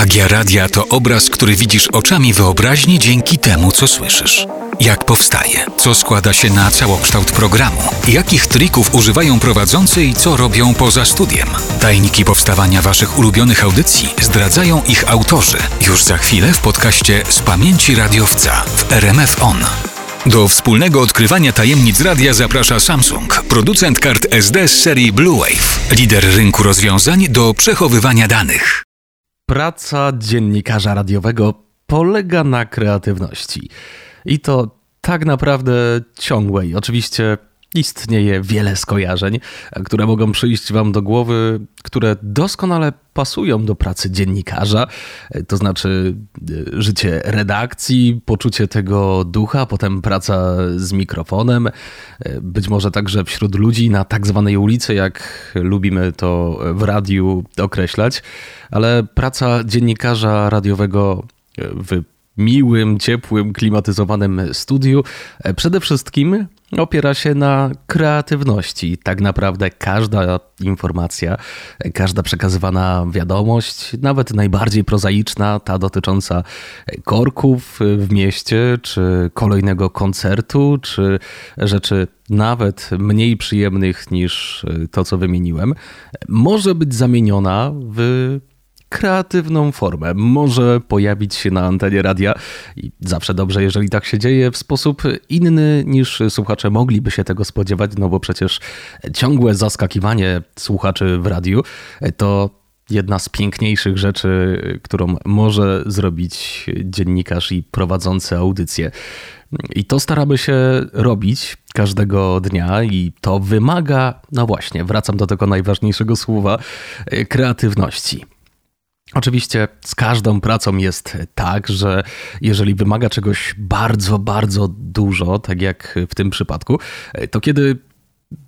Magia radia to obraz, który widzisz oczami wyobraźni dzięki temu, co słyszysz. Jak powstaje, co składa się na całokształt programu, jakich trików używają prowadzący i co robią poza studiem. Tajniki powstawania Waszych ulubionych audycji zdradzają ich autorzy już za chwilę w podcaście Z Pamięci Radiowca w RMF On. Do wspólnego odkrywania tajemnic radia zaprasza Samsung, producent kart SD z serii Blue Wave, lider rynku rozwiązań do przechowywania danych. Praca dziennikarza radiowego polega na kreatywności. I to tak naprawdę ciągłej. Oczywiście istnieje wiele skojarzeń, które mogą przyjść Wam do głowy, które doskonale pasują do pracy dziennikarza, to znaczy e, życie redakcji, poczucie tego ducha, potem praca z mikrofonem, e, być może także wśród ludzi na tak zwanej ulicy, jak lubimy to w radiu określać, ale praca dziennikarza radiowego w miłym, ciepłym, klimatyzowanym studiu przede wszystkim opiera się na kreatywności. Tak naprawdę każda informacja, każda przekazywana wiadomość, nawet najbardziej prozaiczna, ta dotycząca korków w mieście, czy kolejnego koncertu, czy rzeczy nawet mniej przyjemnych niż to, co wymieniłem, może być zamieniona w kreatywną formę. Może pojawić się na antenie radia i zawsze dobrze, jeżeli tak się dzieje w sposób inny niż słuchacze mogliby się tego spodziewać, no bo przecież ciągłe zaskakiwanie słuchaczy w radiu to jedna z piękniejszych rzeczy, którą może zrobić dziennikarz i prowadzący audycję. I to staramy się robić każdego dnia, i to wymaga, no właśnie, wracam do tego najważniejszego słowa, kreatywności. Oczywiście z każdą pracą jest tak, że jeżeli wymaga czegoś bardzo, bardzo dużo, tak jak w tym przypadku, to kiedy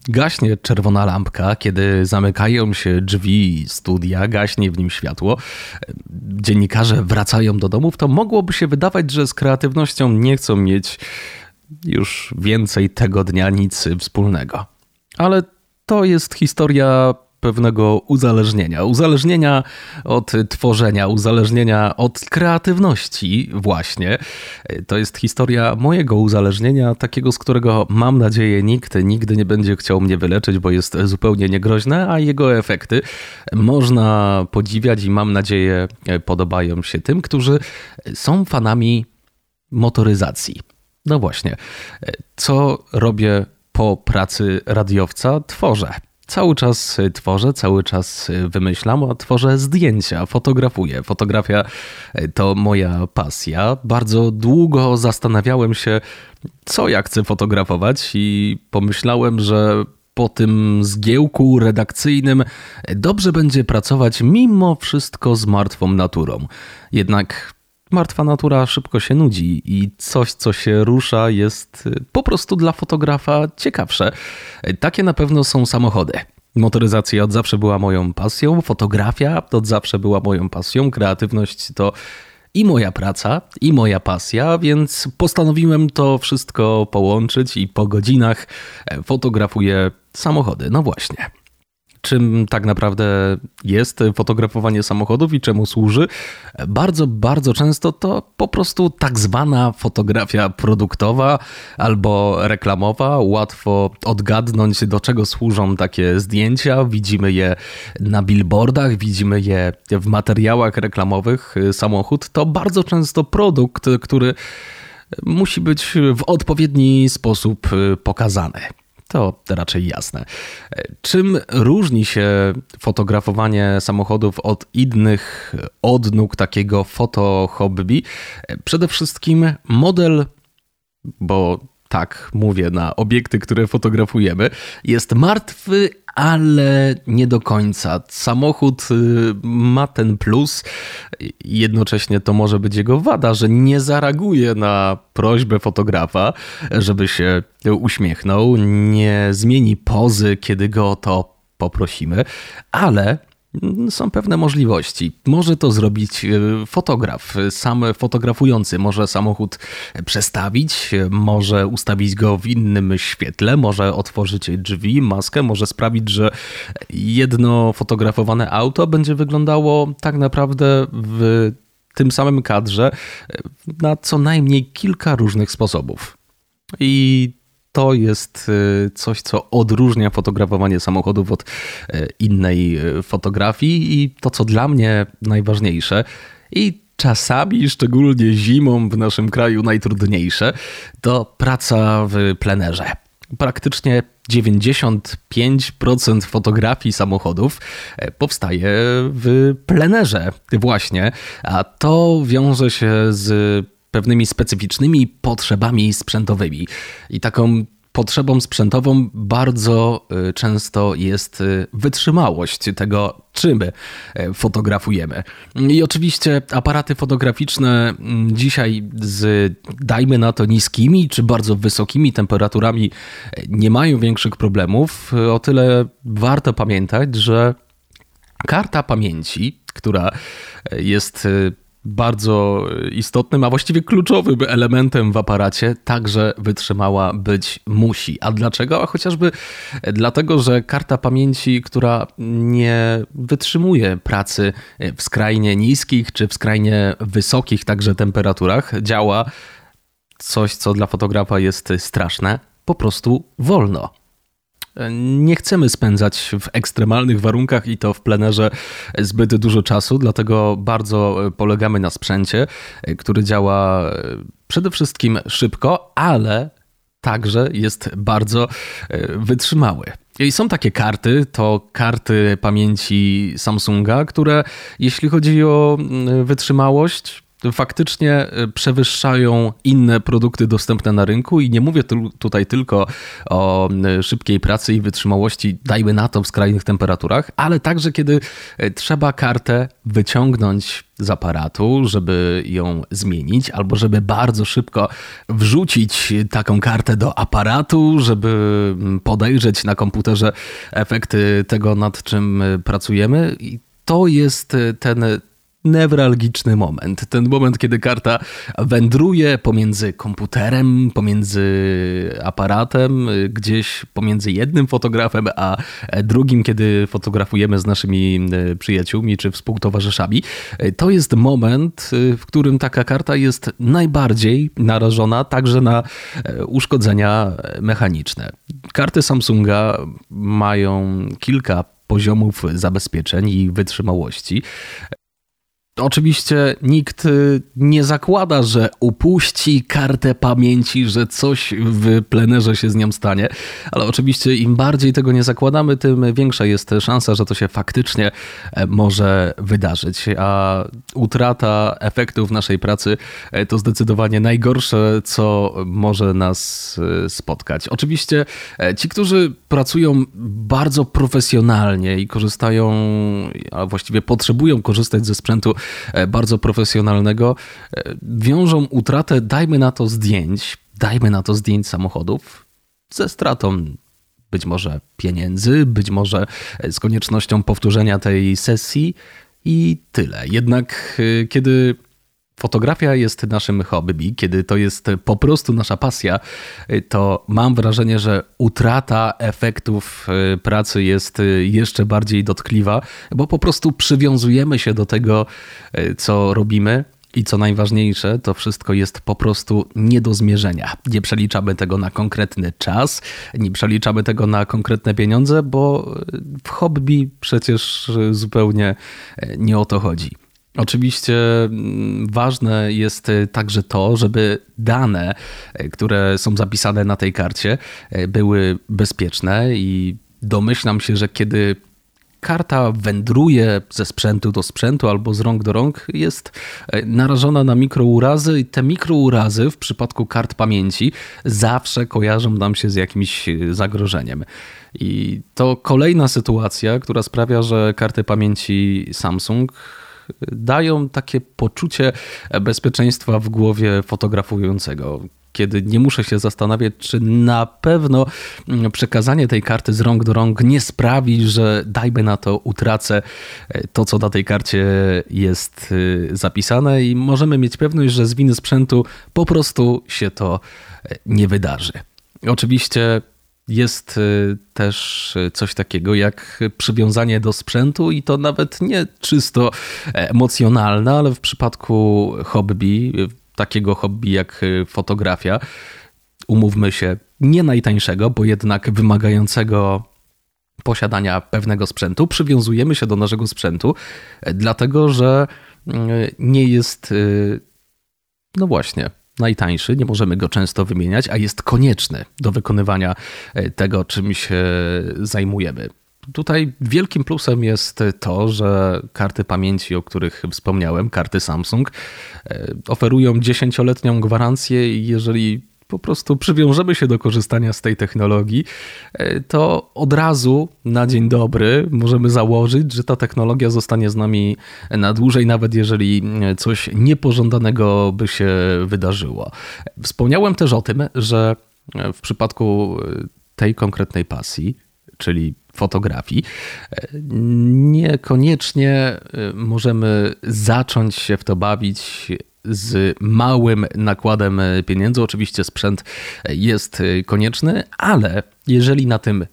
gaśnie czerwona lampka, kiedy zamykają się drzwi studia, gaśnie w nim światło, dziennikarze wracają do domów, to mogłoby się wydawać, że z kreatywnością nie chcą mieć już więcej tego dnia nic wspólnego. Ale to jest historia pewnego uzależnienia. Uzależnienia od tworzenia, uzależnienia od kreatywności, właśnie. To jest historia mojego uzależnienia, takiego, z którego mam nadzieję nikt nigdy nie będzie chciał mnie wyleczyć, bo jest zupełnie niegroźne, a jego efekty można podziwiać i mam nadzieję podobają się tym, którzy są fanami motoryzacji. No właśnie, co robię po pracy radiowca? Tworzę. Cały czas y, tworzę, cały czas y, wymyślam, a tworzę zdjęcia, fotografuję. Fotografia y, to moja pasja. Bardzo długo zastanawiałem się, co ja chcę fotografować, i pomyślałem, że po tym zgiełku redakcyjnym dobrze będzie pracować mimo wszystko z martwą naturą. Jednak martwa natura szybko się nudzi i coś, co się rusza, jest y, po prostu dla fotografa ciekawsze. Takie na pewno są samochody. Motoryzacja od zawsze była moją pasją, fotografia od zawsze była moją pasją, kreatywność to i moja praca, i moja pasja, więc postanowiłem to wszystko połączyć i po godzinach e, fotografuję samochody. No właśnie czym tak naprawdę jest fotografowanie samochodów i czemu służy. Bardzo, bardzo często to po prostu tak zwana fotografia produktowa albo reklamowa. Łatwo odgadnąć, do czego służą takie zdjęcia. Widzimy je na billboardach, widzimy je w materiałach reklamowych. Samochód to bardzo często produkt, który musi być w odpowiedni sposób pokazany. To raczej jasne. Czym różni się fotografowanie samochodów od innych odnóg takiego foto hobby? Przede wszystkim model, bo tak mówię na obiekty, które fotografujemy, jest martwy, ale nie do końca. Samochód y, ma ten plus, jednocześnie to może być jego wada, że nie zareaguje na prośbę fotografa, żeby się uśmiechnął, nie zmieni pozy, kiedy go o to poprosimy, ale są pewne możliwości. Może to zrobić e, fotograf, sam fotografujący. Może samochód przestawić, może ustawić go w innym świetle, może otworzyć drzwi, maskę, może sprawić, że jedno fotografowane auto będzie wyglądało tak naprawdę w tym samym kadrze na co najmniej kilka różnych sposobów. I to jest y, coś, co odróżnia fotografowanie samochodów od y, innej y, fotografii i to, co dla mnie najważniejsze i czasami, szczególnie zimą w naszym kraju najtrudniejsze, to praca w plenerze. Praktycznie 95% fotografii samochodów powstaje w plenerze właśnie, a to wiąże się z pewnymi specyficznymi potrzebami sprzętowymi. I taką potrzebą sprzętową bardzo y, często jest y, wytrzymałość tego, czym y, fotografujemy. I oczywiście aparaty fotograficzne mm, dzisiaj z, dajmy na to, niskimi czy bardzo wysokimi temperaturami nie mają większych problemów. O tyle warto pamiętać, że karta pamięci, która jest bardzo istotnym, a właściwie kluczowym elementem w aparacie, także wytrzymała być musi. A dlaczego? A chociażby dlatego, że karta pamięci, która nie wytrzymuje pracy w skrajnie niskich czy w skrajnie wysokich także temperaturach, działa coś, co dla fotografa jest straszne, po prostu wolno. Nie chcemy spędzać w ekstremalnych warunkach i to w plenerze zbyt dużo czasu, dlatego bardzo polegamy na sprzęcie, który działa przede wszystkim szybko, ale także jest bardzo wytrzymały. I są takie karty, to karty pamięci Samsunga, które jeśli chodzi o wytrzymałość, faktycznie e, przewyższają inne produkty dostępne na rynku i nie mówię tutaj tylko o e, szybkiej pracy i wytrzymałości, dajmy na to w skrajnych temperaturach, ale także kiedy e, trzeba kartę wyciągnąć z aparatu, żeby ją zmienić, albo żeby bardzo szybko wrzucić taką kartę do aparatu, żeby podejrzeć na komputerze efekty tego, nad czym pracujemy. I to jest ten newralgiczny moment. Ten moment, kiedy karta wędruje pomiędzy komputerem, pomiędzy aparatem, gdzieś pomiędzy jednym fotografem a drugim, kiedy fotografujemy z naszymi e, przyjaciółmi czy współtowarzyszami. E, to jest moment, e, w którym taka karta jest najbardziej narażona także na uszkodzenia mechaniczne. Karty Samsunga mają kilka poziomów zabezpieczeń i wytrzymałości. Oczywiście nikt y, nie zakłada, że upuści kartę pamięci, że coś w plenerze się z nią stanie, ale oczywiście im bardziej tego nie zakładamy, tym większa jest szansa, że to się faktycznie e, może wydarzyć. A utrata efektów naszej pracy e, to zdecydowanie najgorsze, co może nas e, spotkać. Oczywiście ci, którzy pracują bardzo profesjonalnie i korzystają, a właściwie potrzebują korzystać ze sprzętu bardzo profesjonalnego, e, wiążą utratę, dajmy na to zdjęć, dajmy na to zdjęć samochodów ze stratą być może pieniędzy, być może z koniecznością powtórzenia tej sesji i tyle. Jednak e, kiedy fotografia jest naszym hobby, kiedy to jest po prostu nasza pasja, to mam wrażenie, że utrata efektów y, pracy jest y, jeszcze bardziej dotkliwa, bo po prostu przywiązujemy się do tego, y, co robimy. I co najważniejsze, to wszystko jest po prostu nie do zmierzenia. Nie przeliczamy tego na konkretny czas, nie przeliczamy tego na konkretne pieniądze, bo w hobby przecież zupełnie nie o to chodzi. Oczywiście mm, ważne jest y, także to, żeby dane, y, które są zapisane na tej karcie, y, były bezpieczne i domyślam się, że kiedy karta wędruje ze sprzętu do sprzętu albo z rąk do rąk, jest narażona na mikrourazy i te mikrourazy w przypadku kart pamięci zawsze kojarzą nam się z jakimś zagrożeniem. I to kolejna sytuacja, która sprawia, że karty pamięci Samsung dają takie poczucie bezpieczeństwa w głowie fotografującego. kiedy nie muszę się zastanawiać, czy na pewno przekazanie tej karty z rąk do rąk nie sprawi, że dajmy na to utracę to, co na tej karcie jest e, zapisane i możemy mieć pewność, że z winy sprzętu po prostu się to e, nie wydarzy. Oczywiście jest też coś takiego jak przywiązanie do sprzętu i to nawet nie czysto emocjonalne, ale w przypadku hobby, takiego hobby jak y, fotografia, umówmy się, nie najtańszego, bo jednak wymagającego posiadania pewnego sprzętu, przywiązujemy się do naszego sprzętu, dlatego że y, nie jest, y, no właśnie, najtańszy, nie możemy go często wymieniać, a jest konieczny do wykonywania e, tego, czym się zajmujemy. Tutaj wielkim plusem jest to, że karty pamięci, o których wspomniałem, karty Samsung, e, oferują 10-letnią gwarancję i jeżeli po prostu przywiążemy się do korzystania z tej technologii, e, to od razu na dzień dobry możemy założyć, że ta technologia zostanie z nami na dłużej, nawet jeżeli coś niepożądanego by się wydarzyło. Wspomniałem też o tym, że w przypadku tej konkretnej pasji, czyli fotografii, niekoniecznie e, możemy zacząć się w to bawić z małym nakładem pieniędzy. Oczywiście sprzęt jest konieczny, ale jeżeli na tym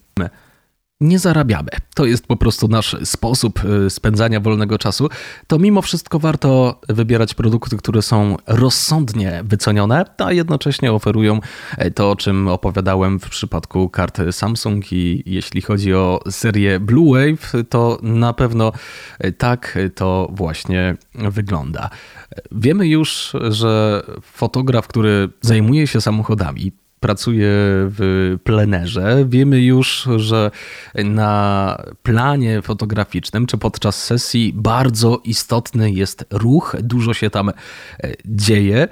nie zarabiamy. To jest po prostu nasz sposób y, spędzania wolnego czasu. To mimo wszystko warto wybierać produkty, które są rozsądnie wycenione, a jednocześnie oferują e, to, o czym opowiadałem w przypadku kart Samsung i jeśli chodzi o serię Blue Wave, to na pewno e, tak to właśnie wygląda. Wiemy już, że fotograf, który zajmuje się samochodami, pracuje w plenerze. Wiemy już, że na planie fotograficznym czy podczas sesji bardzo istotny jest ruch, dużo się tam e, dzieje. E,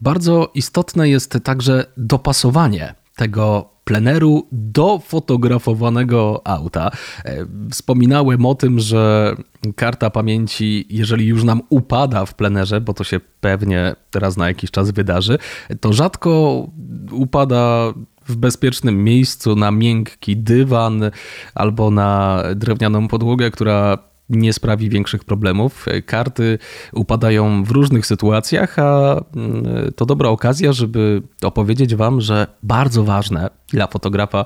bardzo istotne jest także dopasowanie tego pleneru do fotografowanego auta. E, wspominałem o tym, że karta pamięci, jeżeli już nam upada w plenerze, bo to się pewnie teraz na jakiś czas wydarzy, to rzadko upada w bezpiecznym miejscu na miękki dywan albo na drewnianą podłogę, która nie sprawi większych problemów. Karty upadają w różnych sytuacjach, a mm, to dobra okazja, żeby opowiedzieć Wam, że bardzo ważne dla fotografa,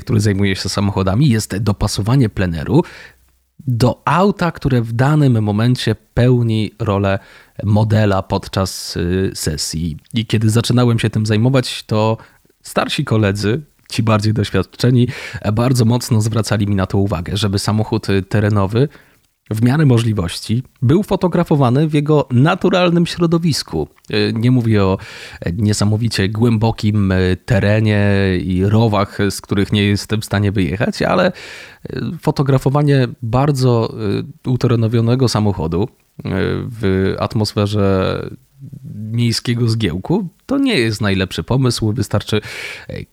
który zajmuje się samochodami, jest dopasowanie pleneru do auta, które w danym momencie pełni rolę modela podczas y, sesji. I kiedy zaczynałem się tym zajmować, to starsi koledzy, ci bardziej doświadczeni, bardzo mocno zwracali mi na to uwagę, żeby samochód terenowy w miarę możliwości był fotografowany w jego naturalnym środowisku. E, nie mówię o niesamowicie głębokim e, terenie i rowach, z których nie jestem w stanie wyjechać, ale e, fotografowanie bardzo uterenowionego samochodu w atmosferze miejskiego zgiełku, to nie jest najlepszy pomysł. Wystarczy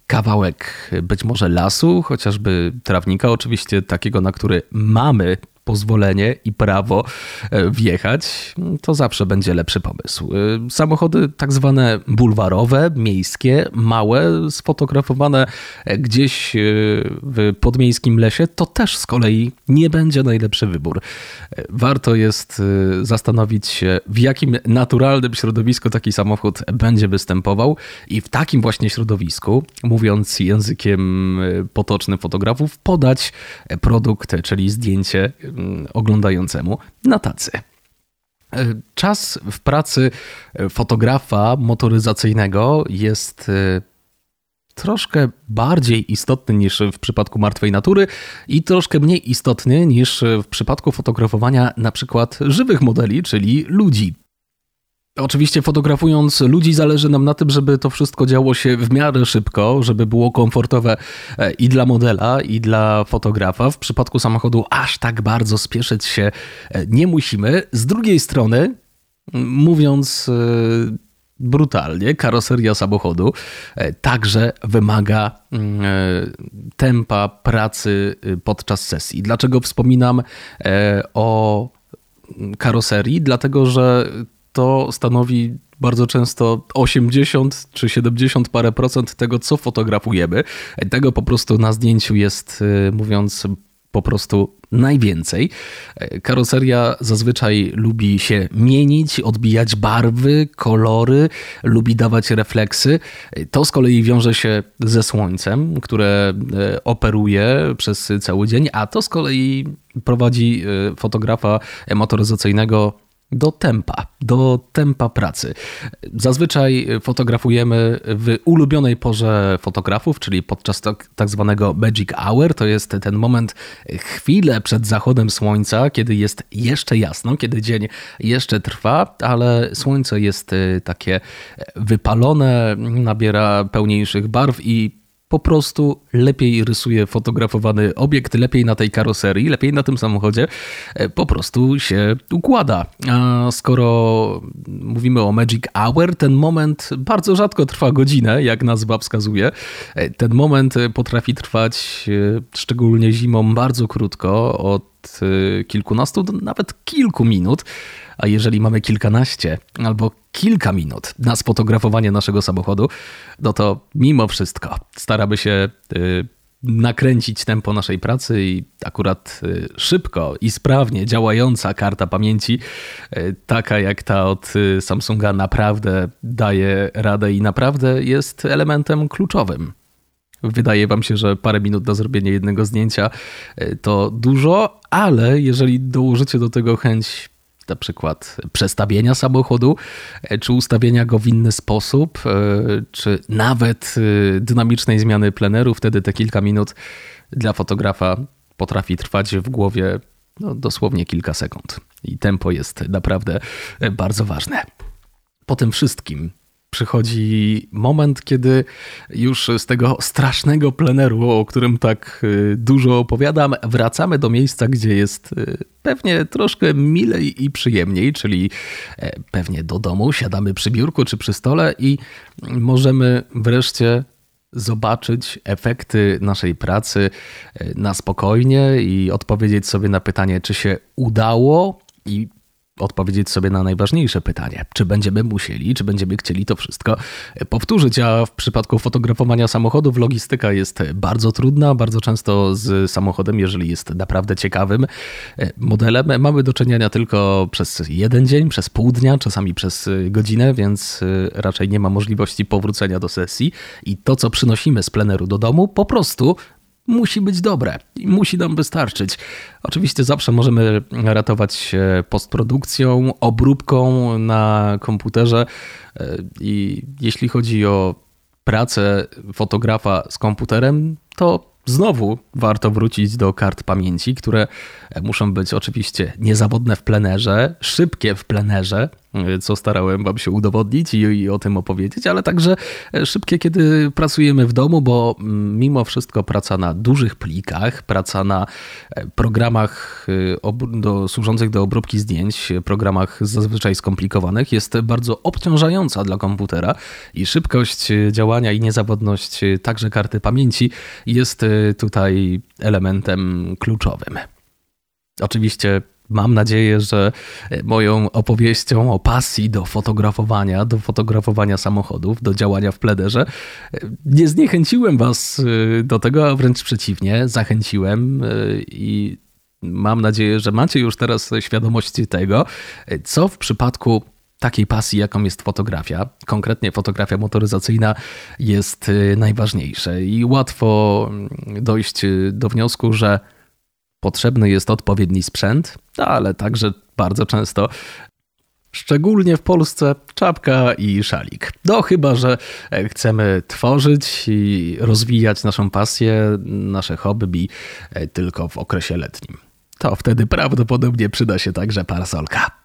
kawałek być może lasu, chociażby trawnika, oczywiście takiego, na który mamy pozwolenie i prawo e, wjechać, to zawsze będzie lepszy pomysł. E, samochody tak zwane bulwarowe, miejskie, małe, sfotografowane gdzieś e, w podmiejskim lesie, to też z kolei nie będzie najlepszy wybór. Warto jest zastanowić się, w jakim naturalnym środowisku taki samochód będzie występował i w takim właśnie środowisku, mówiąc językiem potocznym fotografów, podać produkt, czyli zdjęcie oglądającemu na tacy. E, czas w pracy e, fotografa motoryzacyjnego jest e, troszkę bardziej istotny niż w przypadku martwej natury i troszkę mniej istotny niż w przypadku fotografowania na przykład żywych modeli, czyli ludzi. Oczywiście fotografując ludzi zależy nam na tym, żeby to wszystko działo się w miarę szybko, żeby było komfortowe e, i dla modela, i dla fotografa. W przypadku samochodu aż tak bardzo spieszyć się e, nie musimy. Z drugiej strony, mówiąc e, brutalnie, karoseria samochodu także wymaga tempa pracy podczas sesji. Dlaczego wspominam o karoserii? Dlatego, że to stanowi bardzo często 80 czy 70 parę procent tego, co fotografujemy. Tego po prostu na zdjęciu jest, y, mówiąc po prostu najwięcej. Karoseria zazwyczaj lubi się mienić, odbijać barwy, kolory, lubi dawać refleksy. To z kolei wiąże się ze słońcem, które operuje przez cały dzień, a to z kolei prowadzi fotografa motoryzacyjnego do tempa, do tempa pracy. Zazwyczaj fotografujemy w ulubionej porze fotografów, czyli podczas tak, tak, zwanego magic hour. To jest ten moment, chwilę przed zachodem słońca, kiedy jest jeszcze jasno, kiedy dzień jeszcze trwa, ale słońce jest y, takie wypalone, nabiera pełniejszych barw i po prostu lepiej rysuje fotografowany obiekt, lepiej na tej karoserii, lepiej na tym samochodzie e, po prostu się układa. A skoro mówimy o Magic Hour, ten moment bardzo rzadko trwa godzinę, jak nazwa wskazuje. E, ten moment potrafi trwać e, szczególnie zimą bardzo krótko, od kilkunastu do nawet kilku minut. A jeżeli mamy kilkanaście albo kilka minut na sfotografowanie naszego samochodu, no to mimo wszystko staramy się y, nakręcić tempo naszej pracy i akurat y, szybko i sprawnie działająca karta pamięci, y, taka jak ta od Samsunga, naprawdę daje radę i naprawdę jest elementem kluczowym. Wydaje wam się, że parę minut na zrobienie jednego zdjęcia to dużo, ale jeżeli dołożycie do tego chęć na przykład przestawienia samochodu, e, czy ustawienia go w inny sposób, e, czy nawet e, dynamicznej zmiany pleneru, wtedy te kilka minut dla fotografa potrafi trwać w głowie no, dosłownie kilka sekund. I tempo jest naprawdę bardzo ważne. Po tym wszystkim przychodzi moment, kiedy już z tego strasznego pleneru, o którym tak y, dużo opowiadam, wracamy do miejsca, gdzie jest y, pewnie troszkę milej i przyjemniej, czyli e, pewnie do domu, siadamy przy biurku czy przy stole i możemy wreszcie zobaczyć efekty naszej pracy e, na spokojnie i odpowiedzieć sobie na pytanie, czy się udało i odpowiedzieć sobie na najważniejsze pytanie, czy będziemy musieli, czy będziemy chcieli to wszystko powtórzyć, a w przypadku fotografowania samochodów logistyka jest bardzo trudna, bardzo często z samochodem, jeżeli jest naprawdę ciekawym modelem, mamy do czynienia tylko przez jeden dzień, przez pół dnia, czasami przez godzinę, więc raczej nie ma możliwości powrócenia do sesji. I to, co przynosimy z pleneru do domu, po prostu musi być dobre i musi nam wystarczyć. Oczywiście zawsze możemy ratować się postprodukcją, obróbką na komputerze e, i jeśli chodzi o pracę fotografa z komputerem, to znowu warto wrócić do kart pamięci, które muszą być oczywiście niezawodne w plenerze, szybkie w plenerze, co starałem Wam się udowodnić i, i, o tym opowiedzieć, ale także szybkie, kiedy pracujemy w domu, bo mimo wszystko praca na dużych plikach, praca na programach do, służących do obróbki zdjęć, programach zazwyczaj skomplikowanych, jest bardzo obciążająca dla komputera i szybkość działania i niezawodność także karty pamięci jest tutaj elementem kluczowym. Oczywiście mam nadzieję, że moją opowieścią o pasji do fotografowania, do fotografowania samochodów, do działania w plederze, nie zniechęciłem Was y, do tego, a wręcz przeciwnie, zachęciłem y, i mam nadzieję, że macie już teraz świadomość tego, co w przypadku takiej pasji, jaką jest fotografia, konkretnie fotografia motoryzacyjna, jest y, najważniejsze. I łatwo mm, dojść do wniosku, że potrzebny jest odpowiedni sprzęt, ale także bardzo często Szczególnie w Polsce czapka i szalik. No chyba, że chcemy tworzyć i rozwijać naszą pasję, nasze hobby tylko w okresie letnim. To wtedy prawdopodobnie przyda się także parasolka.